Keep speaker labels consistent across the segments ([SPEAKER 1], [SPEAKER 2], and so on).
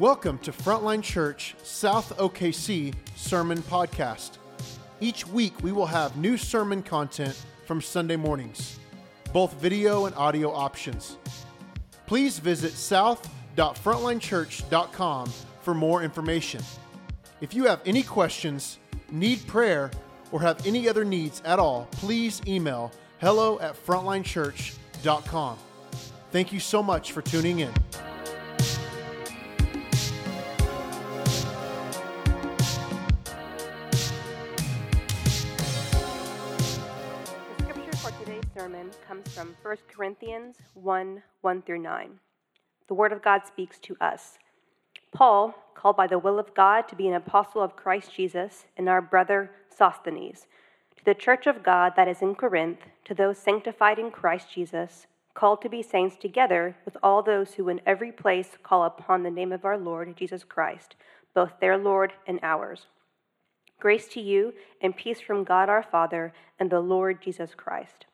[SPEAKER 1] Welcome to Frontline Church South OKC Sermon Podcast. Each week we will have new sermon content from Sunday mornings, both video and audio options. Please visit south.frontlinechurch.com for more information. If you have any questions, need prayer, or have any other needs at all, please email hello at frontlinechurch.com. Thank you so much for tuning in.
[SPEAKER 2] From 1 Corinthians 1 1 through 9. The Word of God speaks to us. Paul, called by the will of God to be an apostle of Christ Jesus, and our brother Sosthenes, to the church of God that is in Corinth, to those sanctified in Christ Jesus, called to be saints together with all those who in every place call upon the name of our Lord Jesus Christ, both their Lord and ours. Grace to you and peace from God our Father and the Lord Jesus Christ.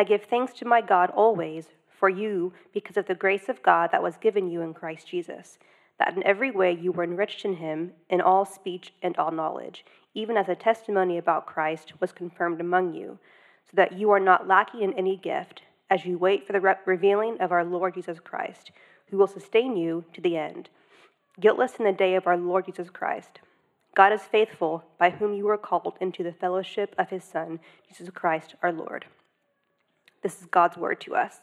[SPEAKER 2] I give thanks to my God always for you because of the grace of God that was given you in Christ Jesus, that in every way you were enriched in him in all speech and all knowledge, even as a testimony about Christ was confirmed among you, so that you are not lacking in any gift as you wait for the re- revealing of our Lord Jesus Christ, who will sustain you to the end, guiltless in the day of our Lord Jesus Christ. God is faithful, by whom you were called into the fellowship of his Son, Jesus Christ our Lord. This is God's word to us.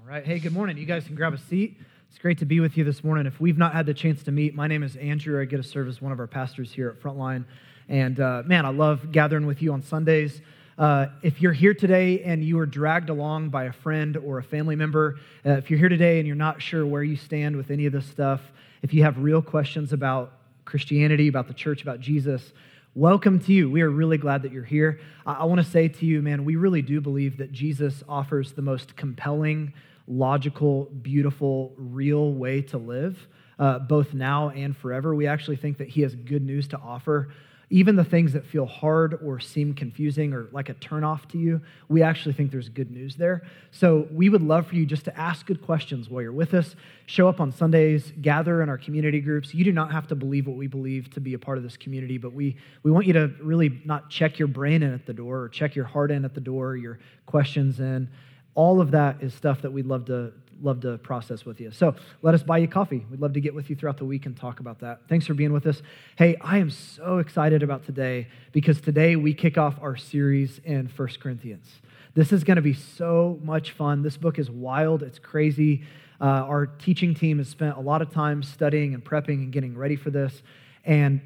[SPEAKER 3] All right. Hey, good morning. You guys can grab a seat. It's great to be with you this morning. If we've not had the chance to meet, my name is Andrew. I get to serve as one of our pastors here at Frontline. And uh, man, I love gathering with you on Sundays. Uh, if you're here today and you were dragged along by a friend or a family member, uh, if you're here today and you're not sure where you stand with any of this stuff, if you have real questions about Christianity, about the church, about Jesus, welcome to you. We are really glad that you're here. I, I want to say to you, man, we really do believe that Jesus offers the most compelling, logical, beautiful, real way to live, uh, both now and forever. We actually think that he has good news to offer. Even the things that feel hard or seem confusing or like a turnoff to you, we actually think there's good news there. So we would love for you just to ask good questions while you're with us. Show up on Sundays, gather in our community groups. You do not have to believe what we believe to be a part of this community, but we, we want you to really not check your brain in at the door or check your heart in at the door, your questions in. All of that is stuff that we'd love to love to process with you. So let us buy you coffee. We'd love to get with you throughout the week and talk about that. Thanks for being with us. Hey, I am so excited about today because today we kick off our series in First Corinthians. This is going to be so much fun. This book is wild, it's crazy. Uh, our teaching team has spent a lot of time studying and prepping and getting ready for this. And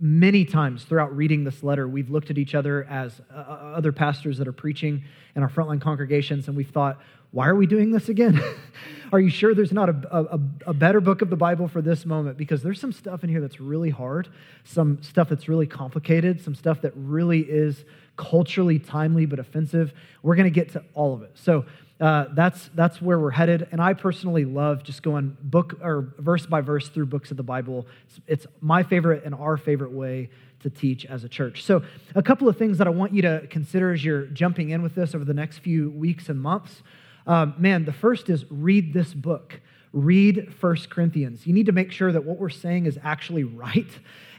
[SPEAKER 3] many times throughout reading this letter, we've looked at each other as uh, other pastors that are preaching in our frontline congregations, and we've thought, why are we doing this again? are you sure there's not a, a, a, better book of the Bible for this moment? Because there's some stuff in here that's really hard, some stuff that's really complicated, some stuff that really is culturally timely but offensive. We're going to get to all of it. So uh, that's that's where we're headed. And I personally love just going book or verse by verse through books of the Bible. It's, it's my favorite and our favorite way to teach as a church. So, a couple of things that I want you to consider as you're jumping in with this over the next few weeks and months. Um, man, the first is read this book. Read First Corinthians. You need to make sure that what we're saying is actually right.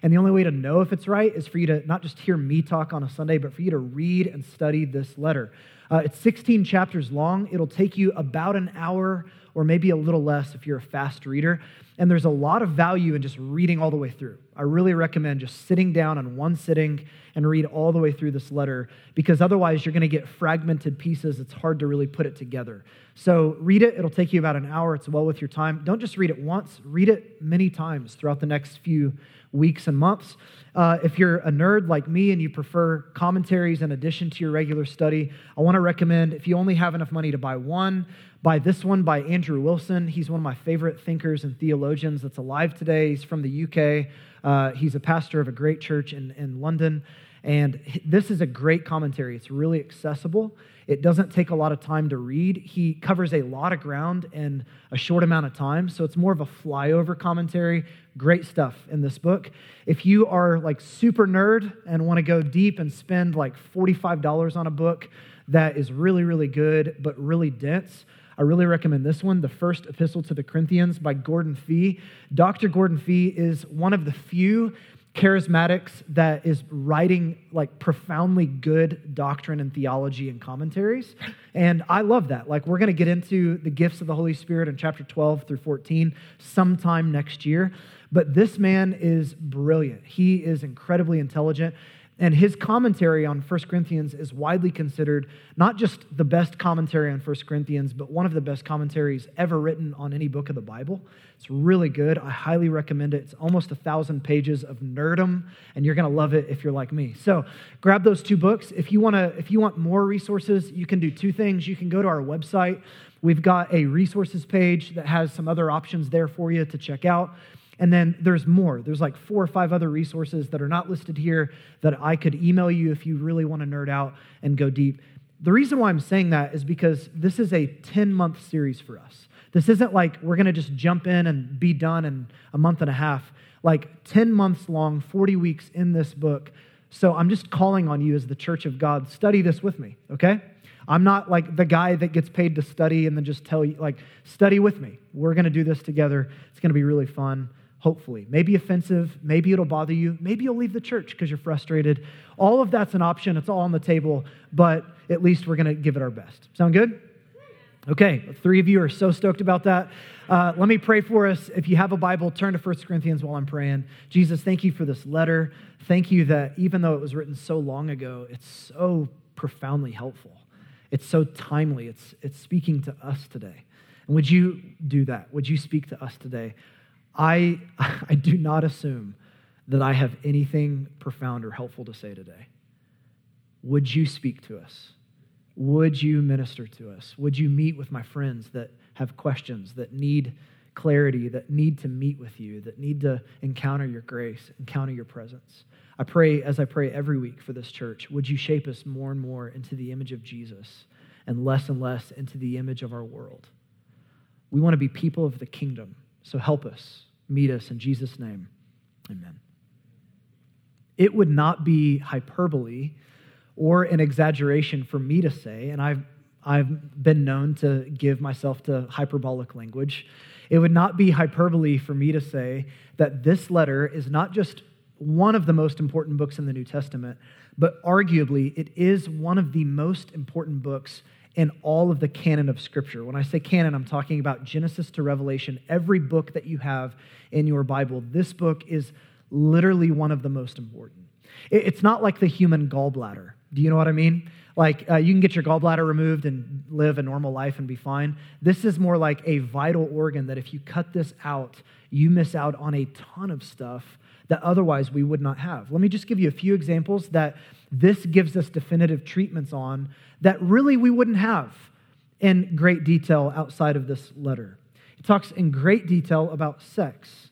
[SPEAKER 3] And the only way to know if it's right is for you to not just hear me talk on a Sunday, but for you to read and study this letter. Uh, it's 16 chapters long. It'll take you about an hour or maybe a little less if you're a fast reader. And there's a lot of value in just reading all the way through. I really recommend just sitting down on one sitting and read all the way through this letter because otherwise you're going to get fragmented pieces. It's hard to really put it together. So read it. It'll take you about an hour. It's well with your time. Don't just read it once, read it many times throughout the next few weeks and months. Uh, if you're a nerd like me and you prefer commentaries in addition to your regular study, I want to recommend if you only have enough money to buy one, buy this one by Andrew Wilson. He's one of my favorite thinkers and theologians that's alive today. He's from the UK. Uh, he's a pastor of a great church in, in London. And this is a great commentary. It's really accessible. It doesn't take a lot of time to read. He covers a lot of ground in a short amount of time. So it's more of a flyover commentary. Great stuff in this book. If you are like super nerd and want to go deep and spend like $45 on a book that is really, really good, but really dense, I really recommend this one, The First Epistle to the Corinthians by Gordon Fee. Dr. Gordon Fee is one of the few charismatics that is writing like profoundly good doctrine and theology and commentaries. And I love that. Like, we're going to get into the gifts of the Holy Spirit in chapter 12 through 14 sometime next year. But this man is brilliant. He is incredibly intelligent. And his commentary on 1 Corinthians is widely considered not just the best commentary on 1 Corinthians, but one of the best commentaries ever written on any book of the Bible. It's really good. I highly recommend it. It's almost a thousand pages of nerdum, and you're to love it if you're like me. So grab those two books. If you want to, if you want more resources, you can do two things. You can go to our website. We've got a resources page that has some other options there for you to check out. And then there's more. There's like four or five other resources that are not listed here that I could email you if you really want to nerd out and go deep. The reason why I'm saying that is because this is a 10 month series for us. This isn't like we're going to just jump in and be done in a month and a half. Like 10 months long, 40 weeks in this book. So I'm just calling on you as the church of God, study this with me, okay? I'm not like the guy that gets paid to study and then just tell you, like, study with me. We're going to do this together. It's going to be really fun hopefully. Maybe offensive, maybe it'll bother you, maybe you'll leave the church because you're frustrated. All of that's an option, it's all on the table, but at least we're going to give it our best. Sound good? Okay, three of you are so stoked about that. Uh, let me pray for us. If you have a Bible, turn to 1 Corinthians while I'm praying. Jesus, thank you for this letter. Thank you that even though it was written so long ago, it's so profoundly helpful. It's so timely. It's, it's speaking to us today. And would you do that? Would you speak to us today? I, I do not assume that I have anything profound or helpful to say today. Would you speak to us? Would you minister to us? Would you meet with my friends that have questions, that need clarity, that need to meet with you, that need to encounter your grace, encounter your presence? I pray, as I pray every week for this church, would you shape us more and more into the image of Jesus and less and less into the image of our world? We want to be people of the kingdom so help us, meet us in Jesus' name. Amen. It would not be hyperbole or an exaggeration for me to say, and I've, I've been known to give myself to hyperbolic language. It would not be hyperbole for me to say that this letter is not just one of the most important books in the New Testament, but arguably it is one of the most important books in all of the canon of Scripture. When I say canon, I'm talking about Genesis to Revelation, every book that you have in your Bible. This book is literally one of the most important. It's not like the human gallbladder. Do you know what I mean? Like uh, you can get your gallbladder removed and live a normal life and be fine. This is more like a vital organ that if you cut this out, you miss out on a ton of stuff that otherwise we would not have. Let me just give you a few examples that this gives us definitive treatments on that really we wouldn't have in great detail outside of this letter. It talks in great detail about sex,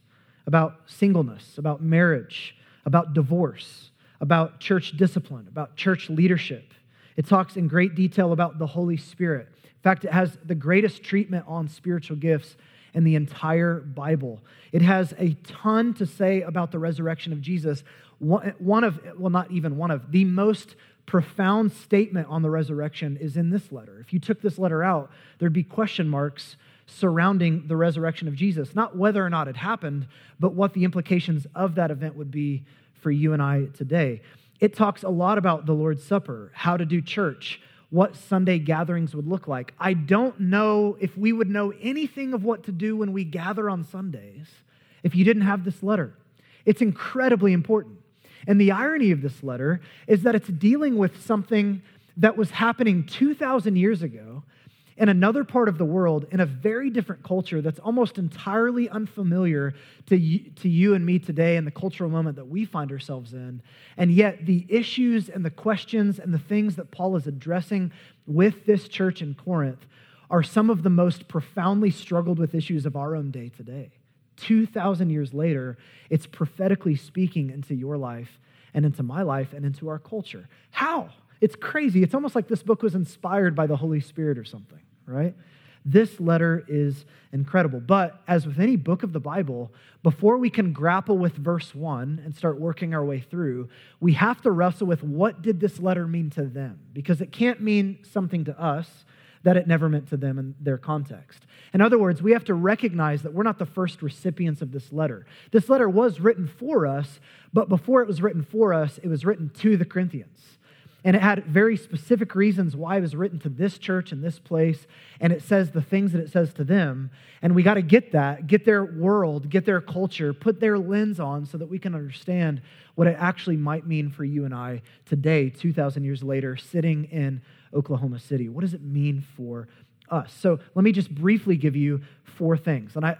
[SPEAKER 3] about singleness, about marriage, about divorce, about church discipline, about church leadership. It talks in great detail about the Holy Spirit. In fact, it has the greatest treatment on spiritual gifts in the entire Bible. It has a ton to say about the resurrection of Jesus. One of, well, not even one of, the most profound statement on the resurrection is in this letter. If you took this letter out, there'd be question marks surrounding the resurrection of Jesus. Not whether or not it happened, but what the implications of that event would be for you and I today. It talks a lot about the Lord's Supper, how to do church, what Sunday gatherings would look like. I don't know if we would know anything of what to do when we gather on Sundays if you didn't have this letter. It's incredibly important. And the irony of this letter is that it's dealing with something that was happening 2,000 years ago in another part of the world in a very different culture that's almost entirely unfamiliar to you, to you and me today in the cultural moment that we find ourselves in. And yet, the issues and the questions and the things that Paul is addressing with this church in Corinth are some of the most profoundly struggled with issues of our own day today. 2,000 years later, it's prophetically speaking into your life and into my life and into our culture. How? It's crazy. It's almost like this book was inspired by the Holy Spirit or something, right? This letter is incredible. But as with any book of the Bible, before we can grapple with verse 1 and start working our way through, we have to wrestle with what did this letter mean to them? Because it can't mean something to us that it never meant to them in their context. In other words, we have to recognize that we're not the first recipients of this letter. This letter was written for us, but before it was written for us, it was written to the Corinthians. And it had very specific reasons why it was written to this church and this place. And it says the things that it says to them. And we got to get that, get their world, get their culture, put their lens on so that we can understand what it actually might mean for you and I today, 2,000 years later, sitting in Oklahoma City. What does it mean for us. So let me just briefly give you four things. And I,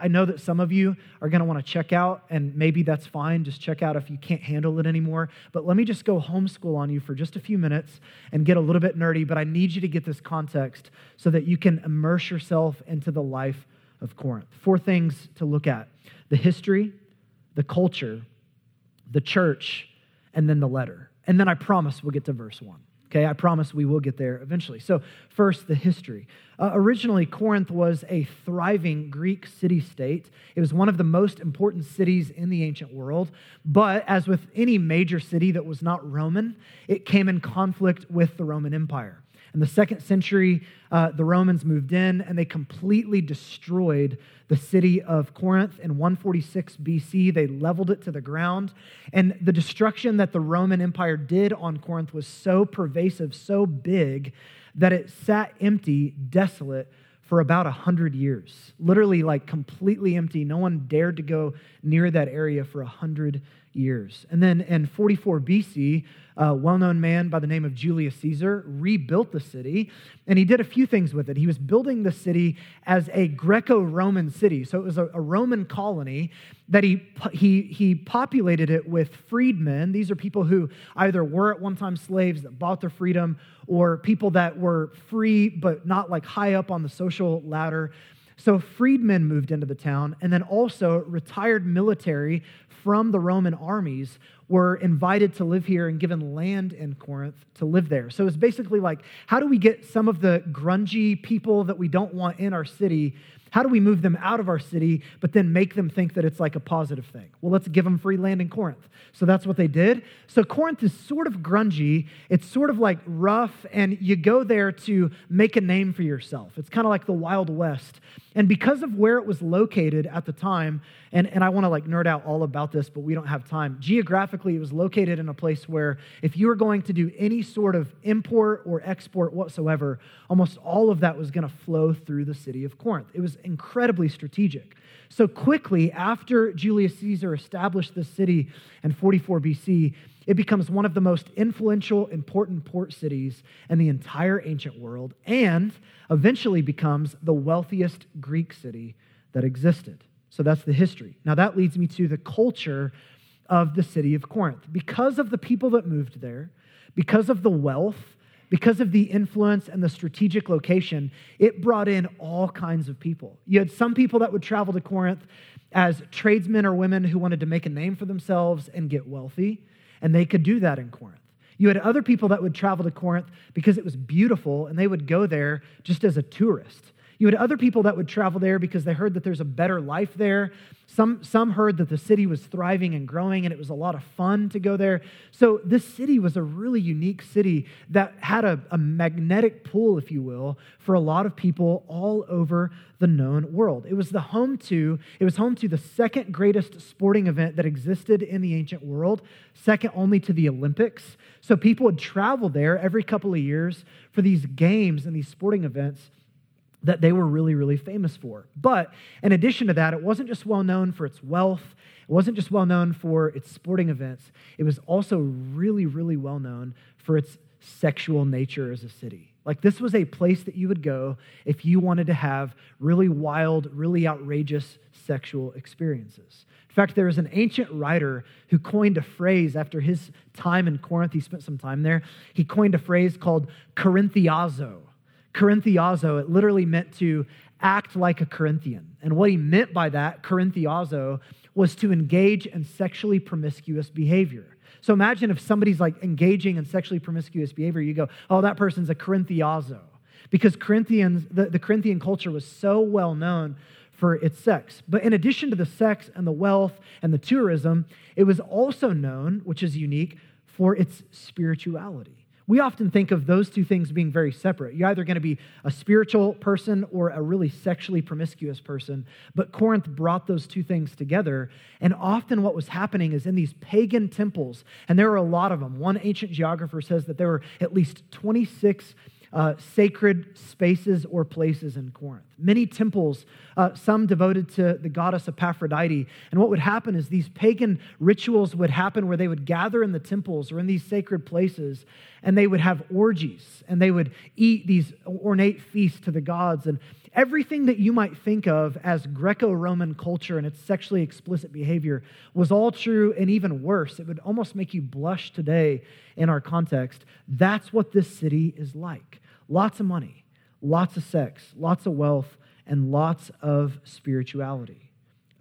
[SPEAKER 3] I, know that some of you are going to want to check out, and maybe that's fine. Just check out if you can't handle it anymore. But let me just go homeschool on you for just a few minutes and get a little bit nerdy. But I need you to get this context so that you can immerse yourself into the life of Corinth. Four things to look at the history, the culture, the church, and then the letter. And then I promise we'll get to verse one. Okay, I promise we will get there eventually. So, first, the history. Uh, originally, Corinth was a thriving Greek city state. It was one of the most important cities in the ancient world. But as with any major city that was not Roman, it came in conflict with the Roman Empire. In the second century, uh, the Romans moved in and they completely destroyed the city of Corinth in 146 BC. They leveled it to the ground. And the destruction that the Roman Empire did on Corinth was so pervasive, so big, that it sat empty, desolate for about 100 years. Literally, like completely empty. No one dared to go near that area for 100 years. And then in 44 BC, a well known man by the name of Julius Caesar rebuilt the city, and he did a few things with it. He was building the city as a Greco Roman city. So it was a, a, Roman colony that he, he, he populated it with freedmen. These are people who either were at one time slaves that bought their freedom, or people that were free but not like high up on the social ladder. So freedmen moved into the town, and then also retired military from the Roman armies were invited to live here and given land in Corinth to live there. So it's basically like, how do we get some of the grungy people that we don't want in our city how do we move them out of our city, but then make them think that it's like a positive thing? Well, let's give them free land in Corinth. So that's what they did. So Corinth is sort of grungy. It's sort of like rough, and you go there to make a name for yourself. It's kind of like the Wild West. And because of where it was located at the time, and, and I want to like nerd out all about this, but we don't have time. Geographically, it was located in a place where if you were going to do any sort of import or export whatsoever, almost all of that was going to flow through the city of Corinth. It was incredibly strategic. So quickly after Julius Caesar established the city in 44 BC, it becomes one of the most influential, important port cities in the entire ancient world and eventually becomes the wealthiest Greek city that existed. So that's the history. Now, that leads me to the culture of the city of Corinth. Because of the people that moved there, because of the wealth, because of the influence and the strategic location, it brought in all kinds of people. You had some people that would travel to Corinth as tradesmen or women who wanted to make a name for themselves and get wealthy, and they could do that in Corinth. You had other people that would travel to Corinth because it was beautiful, and they would go there just as a tourist. You had other people that would travel there because they heard that there's a better life there. Some, some heard that the city was thriving and growing and it was a lot of fun to go there. So, this city was a really unique city that had a, a magnetic pull, if you will, for a lot of people all over the known world. It was the home to, it was home to the second greatest sporting event that existed in the ancient world, second only to the Olympics. So, people would travel there every couple of years for these games and these sporting events that they were really, really famous for. But in addition to that, it wasn't just well known for its wealth, it wasn't just well known for its sporting events, it was also really, really well known for its sexual nature as a city. Like, this was a place that you would go if you wanted to have really wild, really outrageous sexual experiences. In fact, there is an ancient writer who coined a phrase after his time in Corinth. He spent some time there. He coined a phrase called Corinthiazo Corinthiazo, it literally meant to act like a Corinthian. And what he meant by that, Corinthiazo, was to engage in sexually promiscuous behavior. So imagine if somebody's like engaging in sexually promiscuous behavior, you go, oh, that person's a Corinthiazo. Because Corinthians, the, the Corinthian culture was so well known for its sex. But in addition to the sex and the wealth and the tourism, it was also known, which is unique, for its spirituality We often think of those two things being very separate. You're either going to be a spiritual person or a really sexually promiscuous person. But Corinth brought those two things together. And often what was happening is in these pagan temples, and there were a lot of them. One ancient geographer says that there were at least 26 uh, sacred spaces or places in Corinth. Many temples, uh, some devoted to the goddess Aphrodite. And what would happen is these pagan rituals would happen where they would gather in the temples or in these sacred places and they would have orgies and they would eat these ornate feasts to the gods. And everything that you might think of as Greco Roman culture and its sexually explicit behavior was all true and even worse. It would almost make you blush today in our context. That's what this city is like. Lots of money, lots of sex, lots of wealth, and lots of spirituality.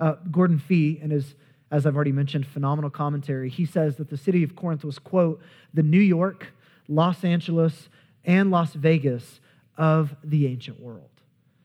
[SPEAKER 3] Uh, Gordon Fee, in his, as I've already mentioned, phenomenal commentary, he says that the city of Corinth was, quote, the New York, Los Angeles, and Las Vegas of the ancient world.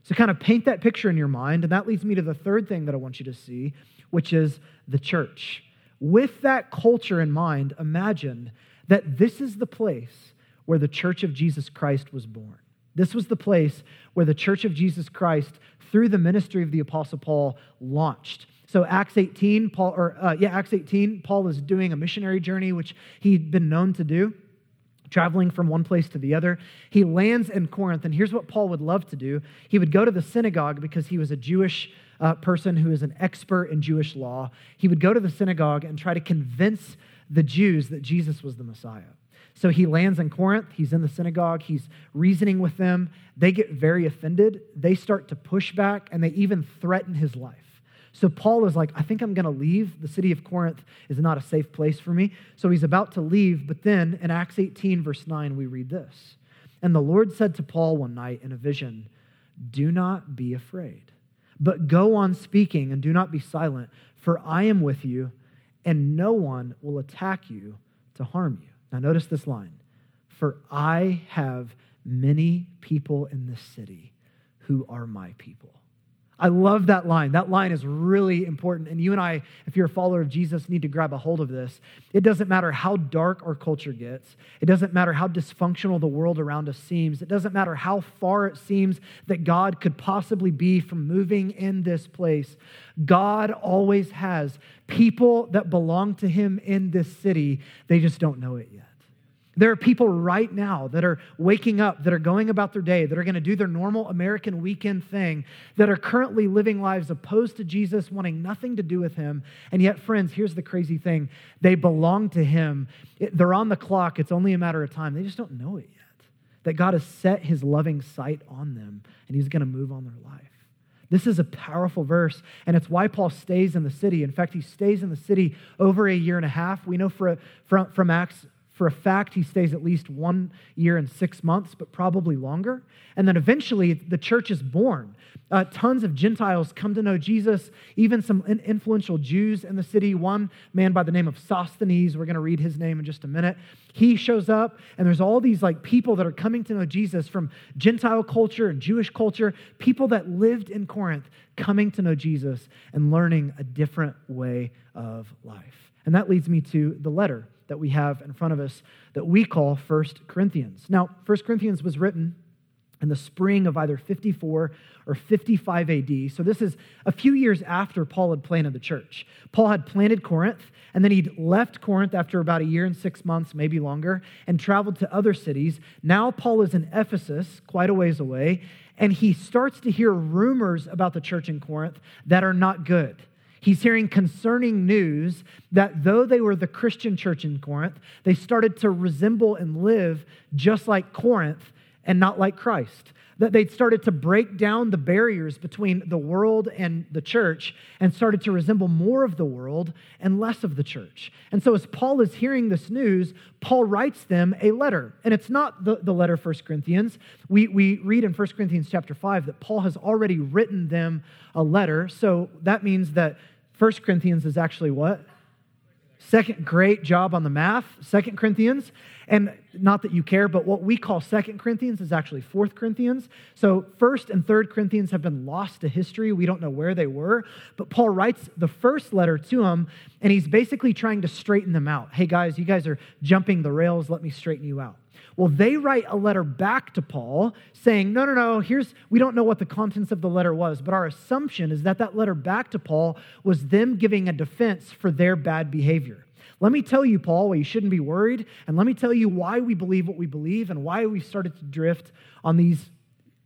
[SPEAKER 3] So, kind of paint that picture in your mind, and that leads me to the third thing that I want you to see, which is the church. With that culture in mind, imagine that this is the place where the church of Jesus Christ was born. This was the place where the church of Jesus Christ, through the ministry of the Apostle Paul, launched. So Acts 18, Paul, or uh, yeah, Acts 18, Paul is doing a missionary journey, which he'd been known to do, traveling from one place to the other. He lands in Corinth, and here's what Paul would love to do. He would go to the synagogue because he was a Jewish uh, person who is an expert in Jewish law. He would go to the synagogue and try to convince the Jews that Jesus was the Messiah. So he lands in Corinth. He's in the synagogue. He's reasoning with them. They get very offended. They start to push back and they even threaten his life. So Paul is like, I think I'm going to leave. The city of Corinth is not a safe place for me. So he's about to leave. But then in Acts 18, verse 9, we read this And the Lord said to Paul one night in a vision, Do not be afraid, but go on speaking and do not be silent, for I am with you, and no one will attack you to harm you. Now, notice this line For I have many people in this city who are my people. I love that line. That line is really important. And you and I, if you're a follower of Jesus, need to grab a hold of this. It doesn't matter how dark our culture gets, it doesn't matter how dysfunctional the world around us seems, it doesn't matter how far it seems that God could possibly be from moving in this place. God always has people that belong to Him in this city. They just don't know it yet. There are people right now that are waking up, that are going about their day, that are going to do their normal American weekend thing, that are currently living lives opposed to Jesus, wanting nothing to do with him. And yet, friends, here's the crazy thing they belong to him. They're on the clock, it's only a matter of time. They just don't know it yet. That God has set his loving sight on them, and he's going to move on their life. This is a powerful verse, and it's why Paul stays in the city. In fact, he stays in the city over a year and a half. We know for, from, from Acts for a fact, he stays at least one year and six months, but probably longer. And then eventually, the church is born. Uh, tons of Gentiles come to know Jesus, even some influential Jews in the city. One man by the name of Sosthenes, we're going to read his name in just a minute. He shows up, and there's all these like people that are coming to know Jesus from Gentile culture and Jewish culture, people that lived in Corinth coming to know Jesus and learning a different way of life. And that leads me to the letter that we have in front of us that we call First Corinthians. Now, First Corinthians was written in the spring of either 54 or 55 AD. So this is a few years after Paul had planted the church. Paul had planted Corinth, and then he'd left Corinth after about a year and six months, maybe longer, and traveled to other cities. Now Paul is in Ephesus, quite a ways away, and he starts to hear rumors about the church in Corinth that are not good. He's hearing concerning news that though they were the Christian church in Corinth, they started to resemble and live just like Corinth and not like Christ. That they'd started to break down the barriers between the world and the church and started to resemble more of the world and less of the church. And so, as Paul is hearing this news, Paul writes them a letter. And it's not the, the letter 1 Corinthians. We, we read in 1 Corinthians chapter 5 that Paul has already written them a letter. So that means that 1 Corinthians is actually what? Second, great job on the math. Second Corinthians. And not that you care, but what we call Second Corinthians is actually Fourth Corinthians. So First and Third Corinthians have been lost to history. We don't know where they were. But Paul writes the first letter to them, and he's basically trying to straighten them out. Hey, guys, you guys are jumping the rails. Let me straighten you out. Well, they write a letter back to Paul saying, No, no, no, here's, we don't know what the contents of the letter was, but our assumption is that that letter back to Paul was them giving a defense for their bad behavior. Let me tell you, Paul, why you shouldn't be worried, and let me tell you why we believe what we believe and why we started to drift on these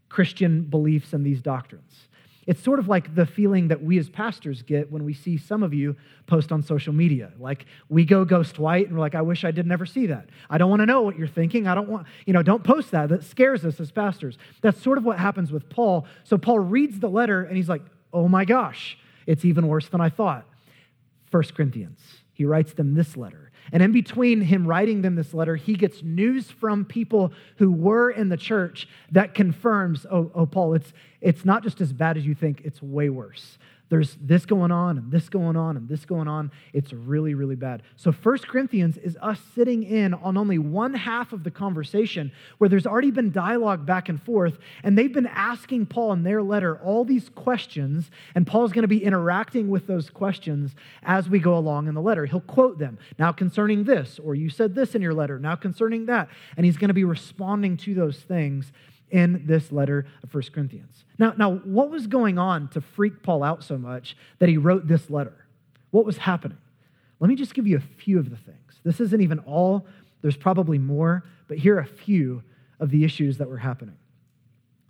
[SPEAKER 3] Christian beliefs and these doctrines. It's sort of like the feeling that we as pastors get when we see some of you post on social media. Like we go ghost white and we're like, I wish I did never see that. I don't want to know what you're thinking. I don't want, you know, don't post that. That scares us as pastors. That's sort of what happens with Paul. So Paul reads the letter and he's like, oh my gosh, it's even worse than I thought. First Corinthians. He writes them this letter. And in between him writing them this letter, he gets news from people who were in the church that confirms, oh, oh Paul, it's, it's not just as bad as you think, it's way worse there's this going on and this going on and this going on. It's really, really bad. So, First Corinthians is us sitting in on only one half of the conversation where there's already been dialogue back and forth, and they've been asking Paul in their letter all these questions, and Paul's going to be interacting with those questions as we go along in the letter. He'll quote them now concerning this, or you said this in your letter, now concerning that, and he's going to be responding to those things in this letter of First Corinthians. Now, now, what was going on to freak Paul out so much that he wrote this letter? What was happening? Let me just give you a few of the things. This isn't even all, there's probably more, but here are a few of the issues that were happening.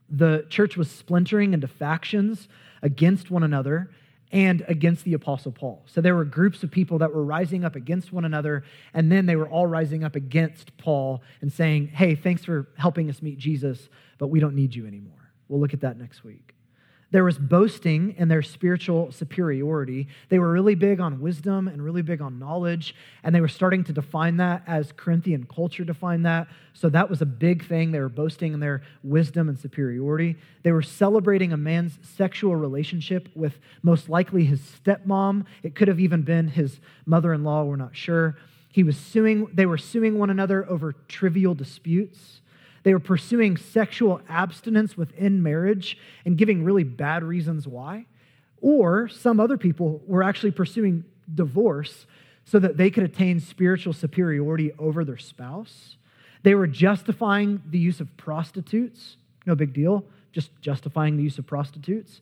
[SPEAKER 3] The church was splintering into factions against one another and against the Apostle Paul. So there were groups of people that were rising up against one another, and then they were all rising up against Paul and saying, Hey, thanks for helping us meet Jesus, but we don't need you anymore. We'll look at that next week. There was boasting in their spiritual superiority. They were really big on wisdom and really big on knowledge, and they were starting to define that as Corinthian culture defined that. So that was a big thing. They were boasting in their wisdom and superiority. They were celebrating a man's sexual relationship with most likely his stepmom. It could have even been his mother in law, we're not sure. He was suing, they were suing one another over trivial disputes. They were pursuing sexual abstinence within marriage and giving really bad reasons why. Or some other people were actually pursuing divorce so that they could attain spiritual superiority over their spouse. They were justifying the use of prostitutes. No big deal, just justifying the use of prostitutes.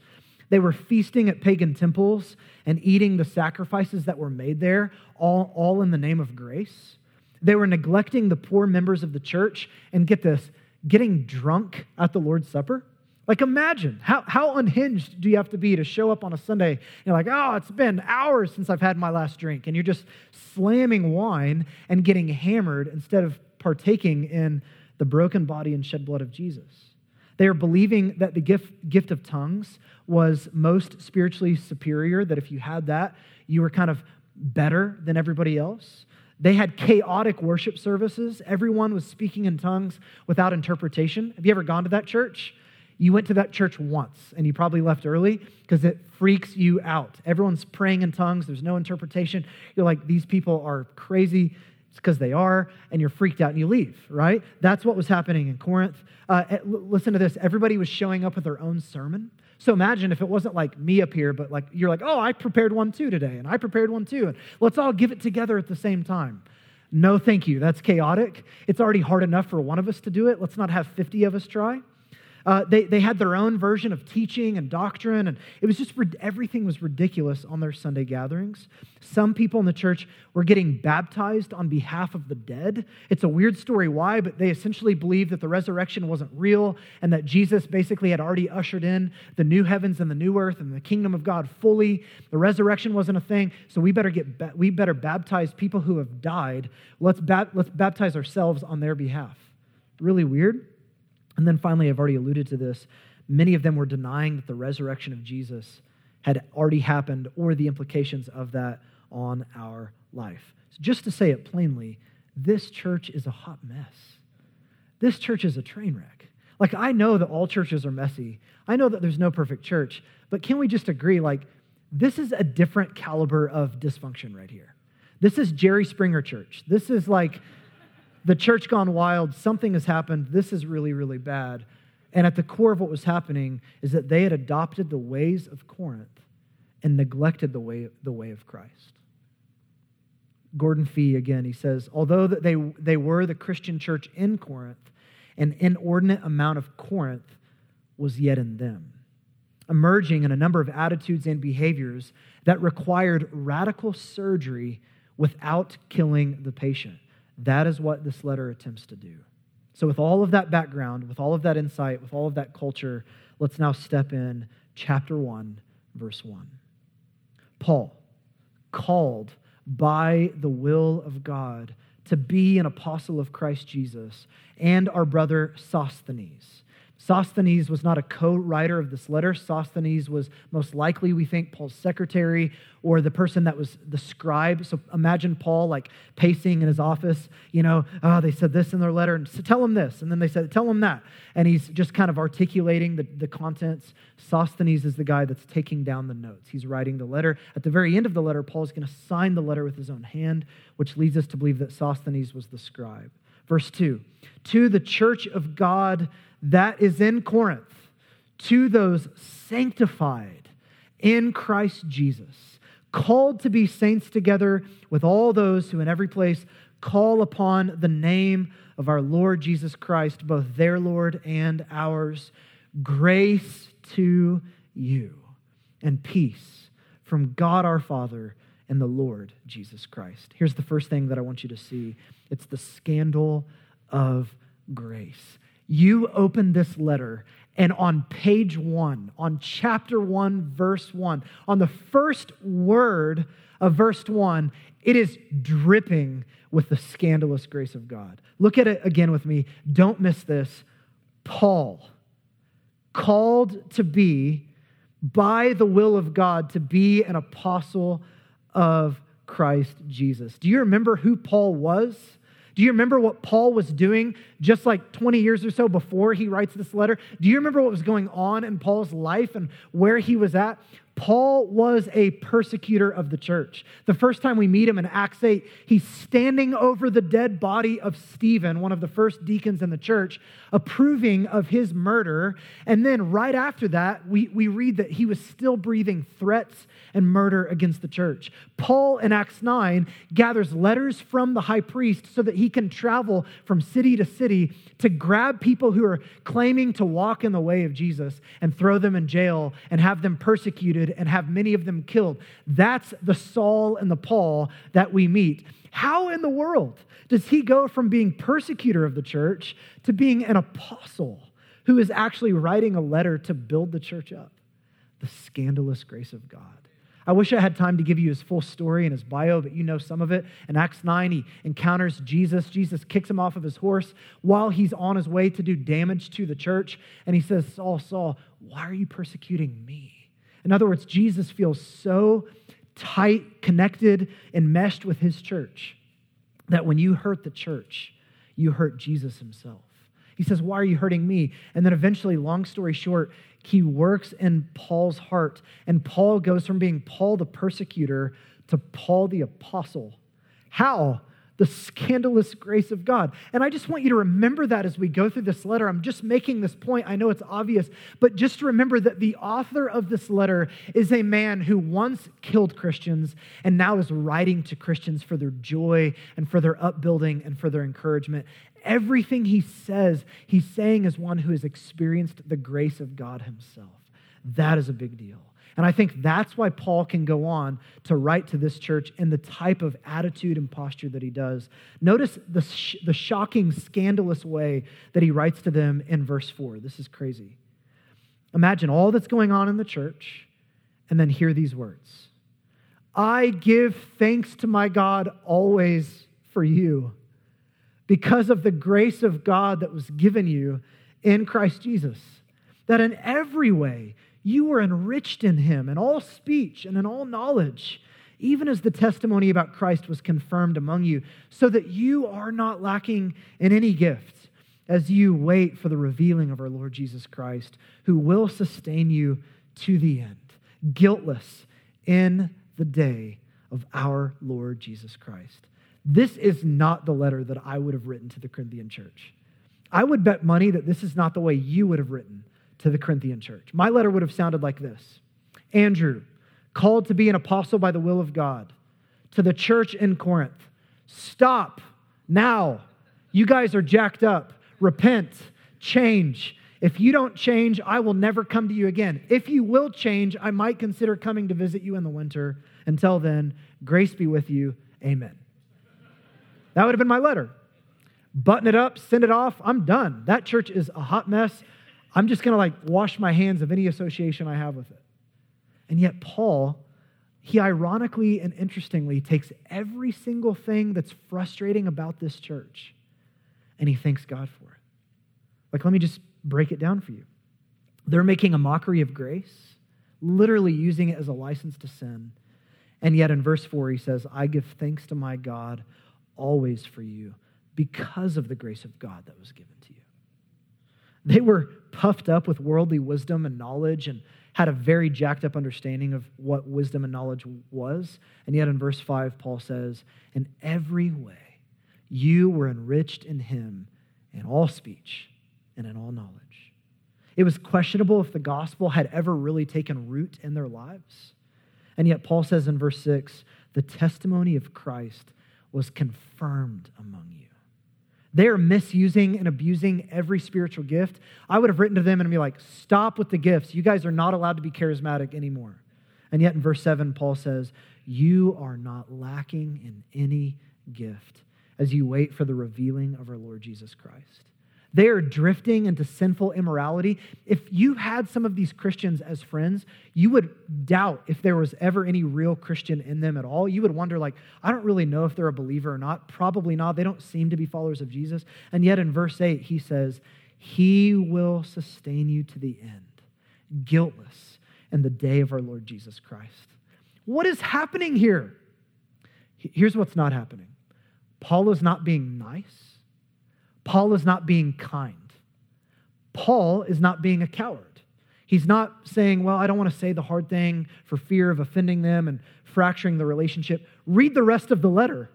[SPEAKER 3] They were feasting at pagan temples and eating the sacrifices that were made there, all, all in the name of grace. They were neglecting the poor members of the church, and get this, getting drunk at the Lord's Supper. Like, imagine how, how unhinged do you have to be to show up on a Sunday? You're like, oh, it's been hours since I've had my last drink. And you're just slamming wine and getting hammered instead of partaking in the broken body and shed blood of Jesus. They are believing that the gift, gift of tongues was most spiritually superior, that if you had that, you were kind of better than everybody else. They had chaotic worship services. Everyone was speaking in tongues without interpretation. Have you ever gone to that church? You went to that church once and you probably left early because it freaks you out. Everyone's praying in tongues, there's no interpretation. You're like, these people are crazy. It's because they are, and you're freaked out and you leave, right? That's what was happening in Corinth. Uh, listen to this everybody was showing up with their own sermon. So imagine if it wasn't like me up here, but like you're like, oh, I prepared one too today, and I prepared one too, and let's all give it together at the same time. No, thank you. That's chaotic. It's already hard enough for one of us to do it. Let's not have 50 of us try. Uh, they, they had their own version of teaching and doctrine, and it was just everything was ridiculous on their Sunday gatherings. Some people in the church were getting baptized on behalf of the dead. It's a weird story why, but they essentially believed that the resurrection wasn't real and that Jesus basically had already ushered in the new heavens and the new earth and the kingdom of God fully. The resurrection wasn't a thing, so we better get ba- we better baptize people who have died. Let's ba- let's baptize ourselves on their behalf. Really weird. And then finally, I've already alluded to this. Many of them were denying that the resurrection of Jesus had already happened or the implications of that on our life. So just to say it plainly, this church is a hot mess. This church is a train wreck. Like, I know that all churches are messy. I know that there's no perfect church, but can we just agree, like, this is a different caliber of dysfunction right here. This is Jerry Springer Church. This is like the church gone wild, something has happened, this is really, really bad. And at the core of what was happening is that they had adopted the ways of Corinth and neglected the way, the way of Christ. Gordon Fee again, he says, although they, they were the Christian church in Corinth, an inordinate amount of Corinth was yet in them, emerging in a number of attitudes and behaviors that required radical surgery without killing the patient. That is what this letter attempts to do. So, with all of that background, with all of that insight, with all of that culture, let's now step in chapter 1, verse 1. Paul, called by the will of God to be an apostle of Christ Jesus, and our brother Sosthenes Sosthenes was not a co writer of this letter. Sosthenes was most likely, we think, Paul's secretary or the person that was the scribe. So imagine Paul like pacing in his office, you know, oh, they said this in their letter, and so tell him this. And then they said, tell him that. And he's just kind of articulating the, the contents. Sosthenes is the guy that's taking down the notes. He's writing the letter. At the very end of the letter, Paul's going to sign the letter with his own hand, which leads us to believe that Sosthenes was the scribe. Verse 2 To the church of God that is in Corinth to those sanctified in Christ Jesus, called to be saints together with all those who in every place call upon the name of our Lord Jesus Christ, both their Lord and ours. Grace to you and peace from God our Father and the Lord Jesus Christ. Here's the first thing that I want you to see it's the scandal of grace you open this letter, and on page one, on chapter one, verse one, on the first word of verse one, it is dripping with the scandalous grace of God. Look at it again with me. Don't miss this. Paul, called to be, by the will of God, to be an apostle of Christ Jesus. Do you remember who Paul was? Do you remember what Paul was doing just like 20 years or so before he writes this letter? Do you remember what was going on in Paul's life and where he was at? Paul was a persecutor of the church. The first time we meet him in Acts 8, he's standing over the dead body of Stephen, one of the first deacons in the church, approving of his murder. And then right after that, we, we read that he was still breathing threats and murder against the church. Paul in Acts 9 gathers letters from the high priest so that he can travel from city to city to grab people who are claiming to walk in the way of Jesus and throw them in jail and have them persecuted and have many of them killed. That's the Saul and the Paul that we meet. How in the world does he go from being persecutor of the church to being an apostle who is actually writing a letter to build the church up? The scandalous grace of God. I wish I had time to give you his full story and his bio, but you know some of it. In Acts 9, he encounters Jesus. Jesus kicks him off of his horse while he's on his way to do damage to the church. And he says, Saul, Saul, why are you persecuting me? In other words, Jesus feels so tight, connected, and meshed with his church that when you hurt the church, you hurt Jesus himself. He says, Why are you hurting me? And then eventually, long story short, he works in Paul's heart. And Paul goes from being Paul the persecutor to Paul the apostle. How? The scandalous grace of God. And I just want you to remember that as we go through this letter. I'm just making this point. I know it's obvious, but just remember that the author of this letter is a man who once killed Christians and now is writing to Christians for their joy and for their upbuilding and for their encouragement. Everything he says, he's saying as one who has experienced the grace of God himself. That is a big deal. And I think that's why Paul can go on to write to this church in the type of attitude and posture that he does. Notice the, sh- the shocking, scandalous way that he writes to them in verse 4. This is crazy. Imagine all that's going on in the church, and then hear these words I give thanks to my God always for you because of the grace of God that was given you in Christ Jesus. That in every way you were enriched in him, in all speech and in all knowledge, even as the testimony about Christ was confirmed among you, so that you are not lacking in any gift as you wait for the revealing of our Lord Jesus Christ, who will sustain you to the end, guiltless in the day of our Lord Jesus Christ. This is not the letter that I would have written to the Corinthian church. I would bet money that this is not the way you would have written to the Corinthian church. My letter would have sounded like this Andrew, called to be an apostle by the will of God, to the church in Corinth stop now. You guys are jacked up. Repent, change. If you don't change, I will never come to you again. If you will change, I might consider coming to visit you in the winter. Until then, grace be with you. Amen. That would have been my letter. Button it up, send it off. I'm done. That church is a hot mess. I'm just going to like wash my hands of any association I have with it. And yet, Paul, he ironically and interestingly takes every single thing that's frustrating about this church and he thanks God for it. Like, let me just break it down for you. They're making a mockery of grace, literally using it as a license to sin. And yet in verse 4, he says, I give thanks to my God always for you because of the grace of God that was given to you. They were puffed up with worldly wisdom and knowledge and had a very jacked up understanding of what wisdom and knowledge was. And yet in verse 5, Paul says, In every way, you were enriched in him in all speech and in all knowledge. It was questionable if the gospel had ever really taken root in their lives. And yet, Paul says in verse 6 the testimony of Christ was confirmed among you. They are misusing and abusing every spiritual gift. I would have written to them and be like, stop with the gifts. You guys are not allowed to be charismatic anymore. And yet, in verse 7, Paul says, You are not lacking in any gift as you wait for the revealing of our Lord Jesus Christ. They are drifting into sinful immorality. If you had some of these Christians as friends, you would doubt if there was ever any real Christian in them at all. You would wonder, like, I don't really know if they're a believer or not. Probably not. They don't seem to be followers of Jesus. And yet in verse 8, he says, He will sustain you to the end, guiltless, in the day of our Lord Jesus Christ. What is happening here? Here's what's not happening Paul is not being nice. Paul is not being kind. Paul is not being a coward. He's not saying, Well, I don't want to say the hard thing for fear of offending them and fracturing the relationship. Read the rest of the letter.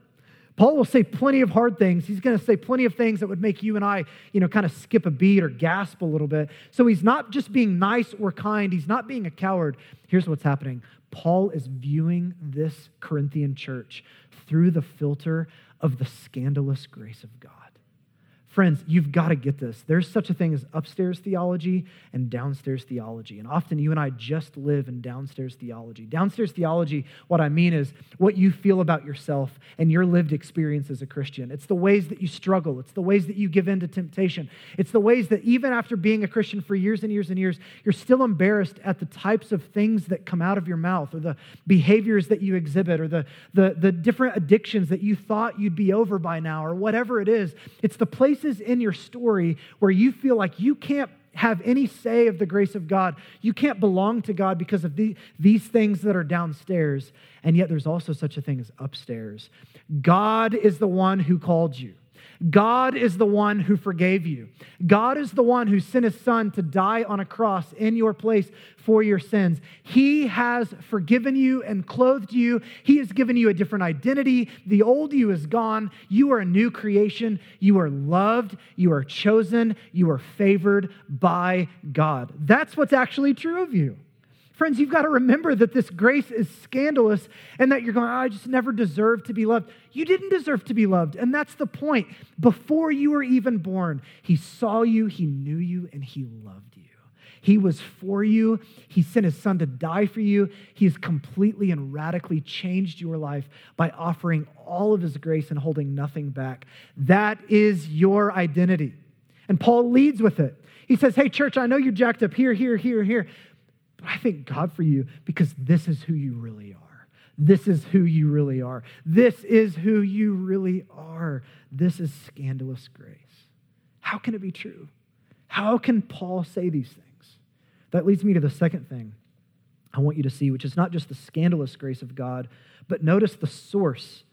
[SPEAKER 3] Paul will say plenty of hard things. He's going to say plenty of things that would make you and I, you know, kind of skip a beat or gasp a little bit. So he's not just being nice or kind. He's not being a coward. Here's what's happening Paul is viewing this Corinthian church through the filter of the scandalous grace of God. Friends, you've got to get this. There's such a thing as upstairs theology and downstairs theology. And often you and I just live in downstairs theology. Downstairs theology, what I mean is what you feel about yourself and your lived experience as a Christian. It's the ways that you struggle, it's the ways that you give in to temptation. It's the ways that even after being a Christian for years and years and years, you're still embarrassed at the types of things that come out of your mouth or the behaviors that you exhibit or the, the, the different addictions that you thought you'd be over by now or whatever it is. It's the place places in your story where you feel like you can't have any say of the grace of God. You can't belong to God because of the, these things that are downstairs. And yet, there's also such a thing as upstairs. God is the one who called you. God is the one who forgave you. God is the one who sent his son to die on a cross in your place for your sins. He has forgiven you and clothed you. He has given you a different identity. The old you is gone. You are a new creation. You are loved. You are chosen. You are favored by God. That's what's actually true of you. Friends, you've got to remember that this grace is scandalous and that you're going, oh, I just never deserved to be loved. You didn't deserve to be loved. And that's the point. Before you were even born, He saw you, He knew you, and He loved you. He was for you. He sent His Son to die for you. He has completely and radically changed your life by offering all of His grace and holding nothing back. That is your identity. And Paul leads with it. He says, Hey, church, I know you're jacked up here, here, here, here. But I thank God for you because this is who you really are. This is who you really are. This is who you really are. This is scandalous grace. How can it be true? How can Paul say these things? That leads me to the second thing I want you to see, which is not just the scandalous grace of God, but notice the source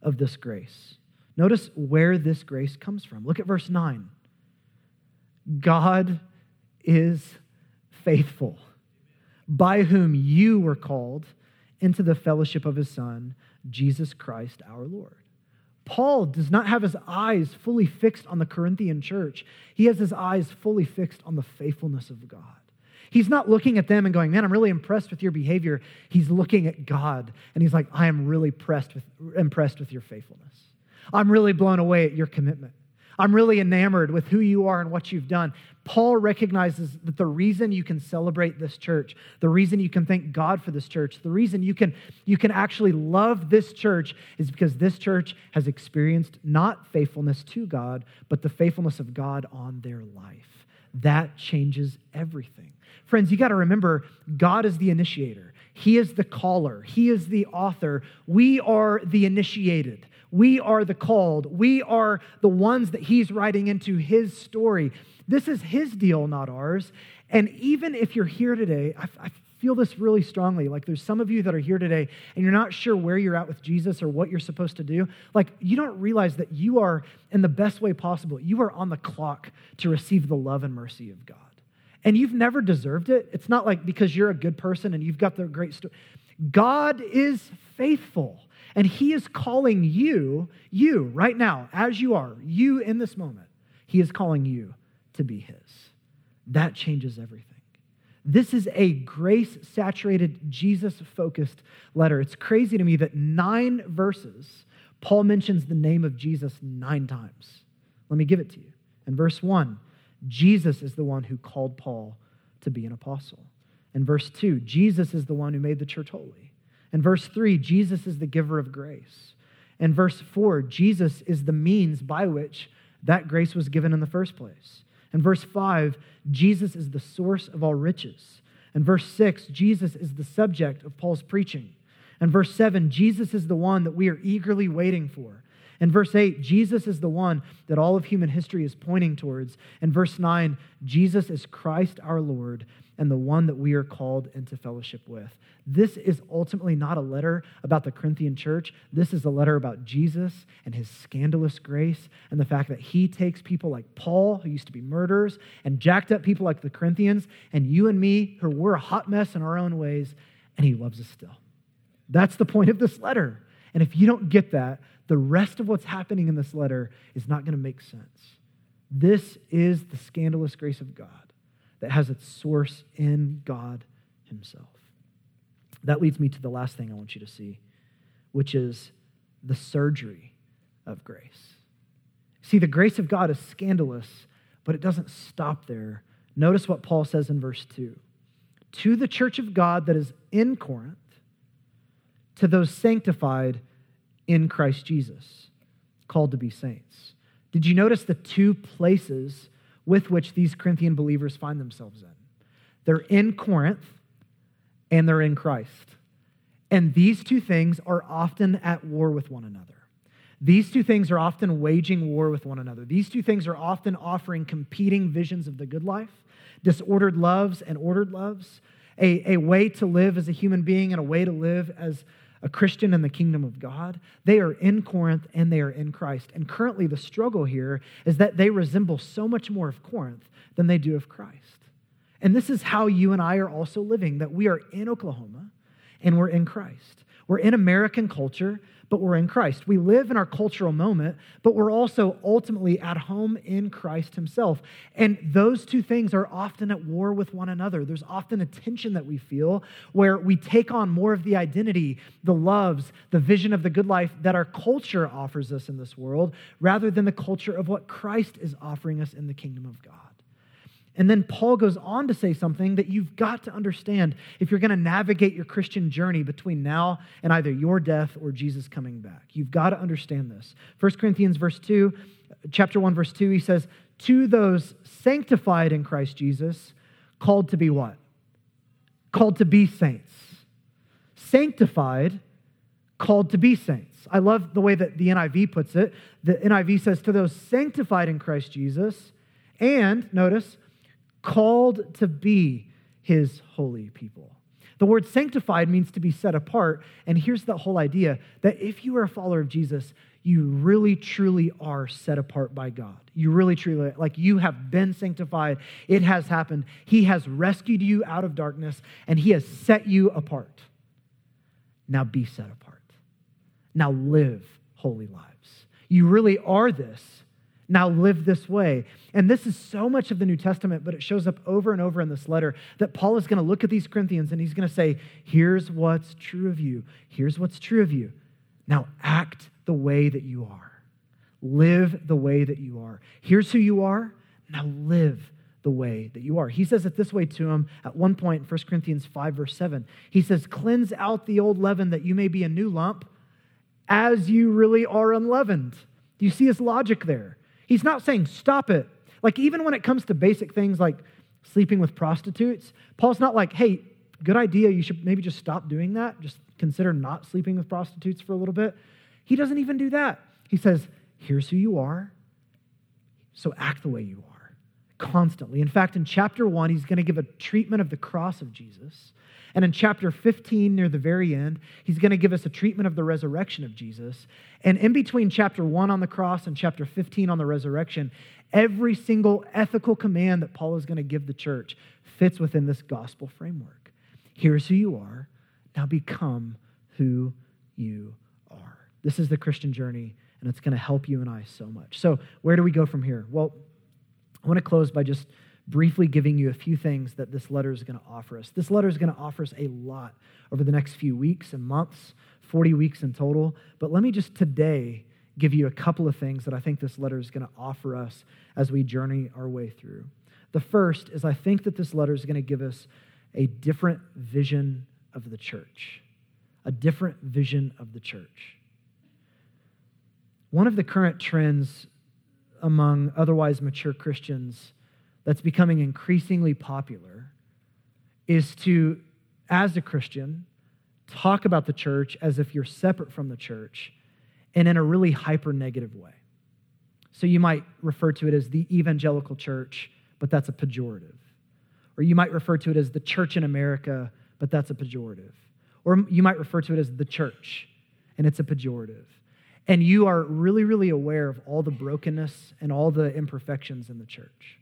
[SPEAKER 3] of this grace. Notice where this grace comes from. Look at verse 9. God is faithful by whom you were called into the fellowship of his Son, Jesus Christ our Lord. Paul does not have his eyes fully fixed on the Corinthian church, he has his eyes fully fixed on the faithfulness of God. He's not looking at them and going, Man, I'm really impressed with your behavior. He's looking at God and he's like, I am really impressed with, impressed with your faithfulness. I'm really blown away at your commitment. I'm really enamored with who you are and what you've done. Paul recognizes that the reason you can celebrate this church, the reason you can thank God for this church, the reason you can, you can actually love this church is because this church has experienced not faithfulness to God, but the faithfulness of God on their life. That changes everything. Friends, you got to remember God is the initiator. He is the caller. He is the author. We are the initiated. We are the called. We are the ones that he's writing into his story. This is his deal, not ours. And even if you're here today, I, I feel this really strongly. Like there's some of you that are here today and you're not sure where you're at with Jesus or what you're supposed to do. Like you don't realize that you are, in the best way possible, you are on the clock to receive the love and mercy of God. And you've never deserved it. It's not like because you're a good person and you've got the great story. God is faithful. And He is calling you, you right now, as you are, you in this moment, He is calling you to be His. That changes everything. This is a grace saturated, Jesus focused letter. It's crazy to me that nine verses, Paul mentions the name of Jesus nine times. Let me give it to you. In verse one, Jesus is the one who called Paul to be an apostle. In verse 2, Jesus is the one who made the church holy. In verse 3, Jesus is the giver of grace. In verse 4, Jesus is the means by which that grace was given in the first place. In verse 5, Jesus is the source of all riches. In verse 6, Jesus is the subject of Paul's preaching. In verse 7, Jesus is the one that we are eagerly waiting for. In verse 8, Jesus is the one that all of human history is pointing towards. In verse 9, Jesus is Christ our Lord and the one that we are called into fellowship with. This is ultimately not a letter about the Corinthian church. This is a letter about Jesus and his scandalous grace and the fact that he takes people like Paul, who used to be murderers, and jacked up people like the Corinthians, and you and me, who were a hot mess in our own ways, and he loves us still. That's the point of this letter. And if you don't get that, the rest of what's happening in this letter is not going to make sense. This is the scandalous grace of God that has its source in God Himself. That leads me to the last thing I want you to see, which is the surgery of grace. See, the grace of God is scandalous, but it doesn't stop there. Notice what Paul says in verse 2 To the church of God that is in Corinth, to those sanctified in Christ Jesus, called to be saints. Did you notice the two places with which these Corinthian believers find themselves in. They're in Corinth and they're in Christ. And these two things are often at war with one another. These two things are often waging war with one another. These two things are often offering competing visions of the good life, disordered loves and ordered loves, a, a way to live as a human being and a way to live as a Christian in the kingdom of God. They are in Corinth and they are in Christ. And currently, the struggle here is that they resemble so much more of Corinth than they do of Christ. And this is how you and I are also living that we are in Oklahoma and we're in Christ. We're in American culture but we're in Christ. We live in our cultural moment, but we're also ultimately at home in Christ Himself. And those two things are often at war with one another. There's often a tension that we feel where we take on more of the identity, the loves, the vision of the good life that our culture offers us in this world, rather than the culture of what Christ is offering us in the kingdom of God. And then Paul goes on to say something that you've got to understand if you're going to navigate your Christian journey between now and either your death or Jesus coming back. You've got to understand this. 1 Corinthians verse 2, chapter 1 verse 2, he says, "To those sanctified in Christ Jesus, called to be what? Called to be saints. Sanctified, called to be saints." I love the way that the NIV puts it. The NIV says, "To those sanctified in Christ Jesus, and notice, called to be his holy people. The word sanctified means to be set apart. And here's the whole idea that if you are a follower of Jesus, you really truly are set apart by God. You really truly, like you have been sanctified. It has happened. He has rescued you out of darkness and He has set you apart. Now be set apart. Now live holy lives. You really are this Now live this way. And this is so much of the New Testament, but it shows up over and over in this letter that Paul is going to look at these Corinthians and he's going to say, Here's what's true of you. Here's what's true of you. Now act the way that you are. Live the way that you are. Here's who you are. Now live the way that you are. He says it this way to him at one point in 1 Corinthians 5, verse 7. He says, Cleanse out the old leaven that you may be a new lump as you really are unleavened. Do you see his logic there? He's not saying stop it. Like, even when it comes to basic things like sleeping with prostitutes, Paul's not like, hey, good idea, you should maybe just stop doing that. Just consider not sleeping with prostitutes for a little bit. He doesn't even do that. He says, here's who you are, so act the way you are constantly. In fact, in chapter one, he's going to give a treatment of the cross of Jesus. And in chapter 15, near the very end, he's going to give us a treatment of the resurrection of Jesus. And in between chapter 1 on the cross and chapter 15 on the resurrection, every single ethical command that Paul is going to give the church fits within this gospel framework. Here's who you are. Now become who you are. This is the Christian journey, and it's going to help you and I so much. So, where do we go from here? Well, I want to close by just briefly giving you a few things that this letter is going to offer us. This letter is going to offer us a lot over the next few weeks and months, 40 weeks in total. But let me just today give you a couple of things that I think this letter is going to offer us as we journey our way through. The first is I think that this letter is going to give us a different vision of the church, a different vision of the church. One of the current trends among otherwise mature Christians that's becoming increasingly popular is to, as a Christian, talk about the church as if you're separate from the church and in a really hyper negative way. So you might refer to it as the evangelical church, but that's a pejorative. Or you might refer to it as the church in America, but that's a pejorative. Or you might refer to it as the church, and it's a pejorative. And you are really, really aware of all the brokenness and all the imperfections in the church.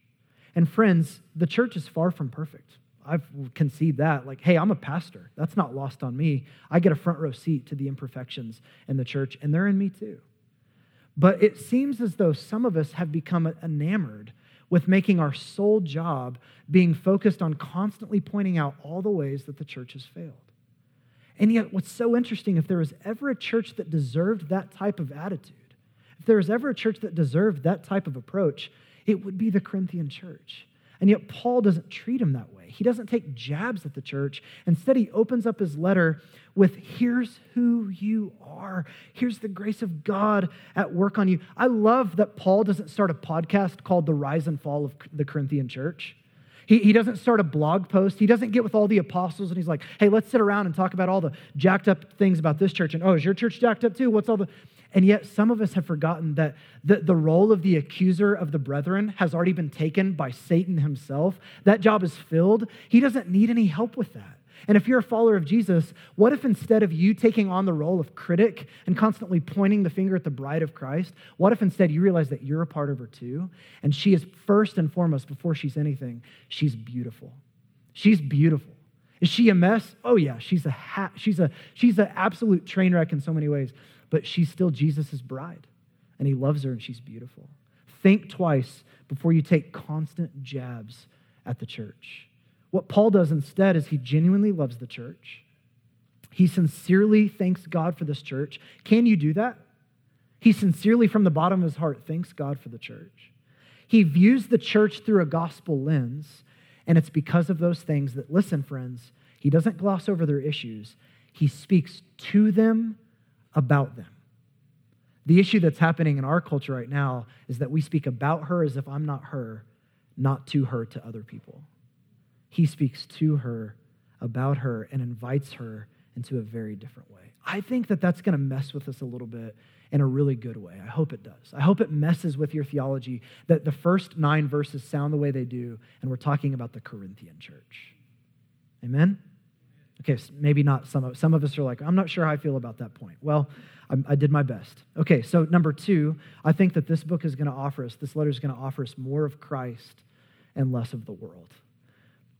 [SPEAKER 3] And friends, the church is far from perfect. I've concede that. Like, hey, I'm a pastor. That's not lost on me. I get a front row seat to the imperfections in the church, and they're in me too. But it seems as though some of us have become enamored with making our sole job being focused on constantly pointing out all the ways that the church has failed. And yet, what's so interesting, if there was ever a church that deserved that type of attitude, if there was ever a church that deserved that type of approach, it would be the Corinthian church. And yet, Paul doesn't treat him that way. He doesn't take jabs at the church. Instead, he opens up his letter with here's who you are. Here's the grace of God at work on you. I love that Paul doesn't start a podcast called The Rise and Fall of the Corinthian Church. He, he doesn't start a blog post. He doesn't get with all the apostles and he's like, hey, let's sit around and talk about all the jacked up things about this church. And oh, is your church jacked up too? What's all the. And yet, some of us have forgotten that the, the role of the accuser of the brethren has already been taken by Satan himself. That job is filled. He doesn't need any help with that. And if you're a follower of Jesus, what if instead of you taking on the role of critic and constantly pointing the finger at the bride of Christ, what if instead you realize that you're a part of her too? And she is first and foremost, before she's anything, she's beautiful. She's beautiful. Is she a mess? Oh yeah, she's a ha- she's a she's an absolute train wreck in so many ways, but she's still Jesus' bride, and he loves her and she's beautiful. Think twice before you take constant jabs at the church. What Paul does instead is he genuinely loves the church. He sincerely thanks God for this church. Can you do that? He sincerely, from the bottom of his heart, thanks God for the church. He views the church through a gospel lens, and it's because of those things that, listen, friends, he doesn't gloss over their issues. He speaks to them about them. The issue that's happening in our culture right now is that we speak about her as if I'm not her, not to her to other people he speaks to her, about her, and invites her into a very different way. I think that that's going to mess with us a little bit in a really good way. I hope it does. I hope it messes with your theology that the first nine verses sound the way they do, and we're talking about the Corinthian church. Amen? Okay, so maybe not some of, some of us are like, I'm not sure how I feel about that point. Well, I, I did my best. Okay, so number two, I think that this book is going to offer us, this letter is going to offer us more of Christ and less of the world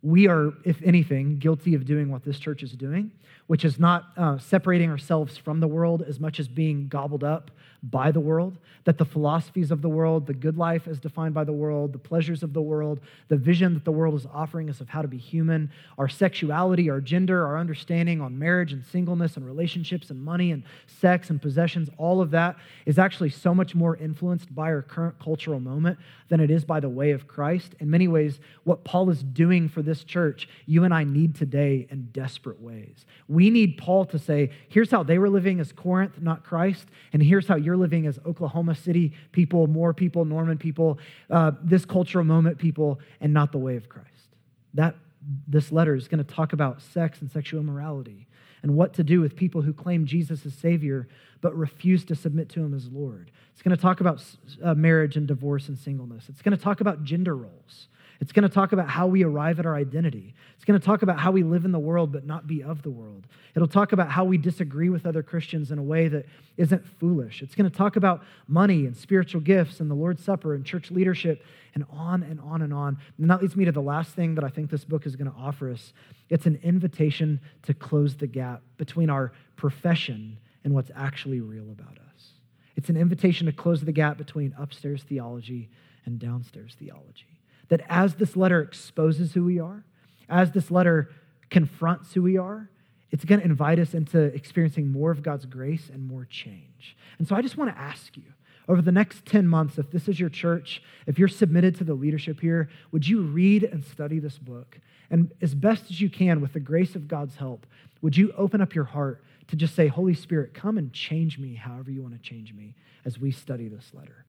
[SPEAKER 3] we are, if anything, guilty of doing what this church is doing, which is not uh, separating ourselves from the world as much as being gobbled up by the world, that the philosophies of the world, the good life as defined by the world, the pleasures of the world, the vision that the world is offering us of how to be human, our sexuality, our gender, our understanding on marriage and singleness and relationships and money and sex and possessions, all of that is actually so much more influenced by our current cultural moment than it is by the way of Christ. In many ways, what Paul is doing for this church, you and I need today in desperate ways. We need Paul to say, here's how they were living as Corinth, not Christ, and here's how you're living as Oklahoma City people, Moore people, Norman people, uh, this cultural moment people, and not the way of Christ. That this letter is going to talk about sex and sexual immorality and what to do with people who claim Jesus as Savior but refuse to submit to Him as Lord. It's going to talk about uh, marriage and divorce and singleness. It's going to talk about gender roles. It's going to talk about how we arrive at our identity. It's going to talk about how we live in the world but not be of the world. It'll talk about how we disagree with other Christians in a way that isn't foolish. It's going to talk about money and spiritual gifts and the Lord's Supper and church leadership and on and on and on. And that leads me to the last thing that I think this book is going to offer us it's an invitation to close the gap between our profession and what's actually real about us. It's an invitation to close the gap between upstairs theology and downstairs theology that as this letter exposes who we are, as this letter confronts who we are, it's going to invite us into experiencing more of God's grace and more change. And so I just want to ask you over the next 10 months, if this is your church, if you're submitted to the leadership here, would you read and study this book? And as best as you can, with the grace of God's help, would you open up your heart to just say, Holy Spirit, come and change me however you want to change me as we study this letter?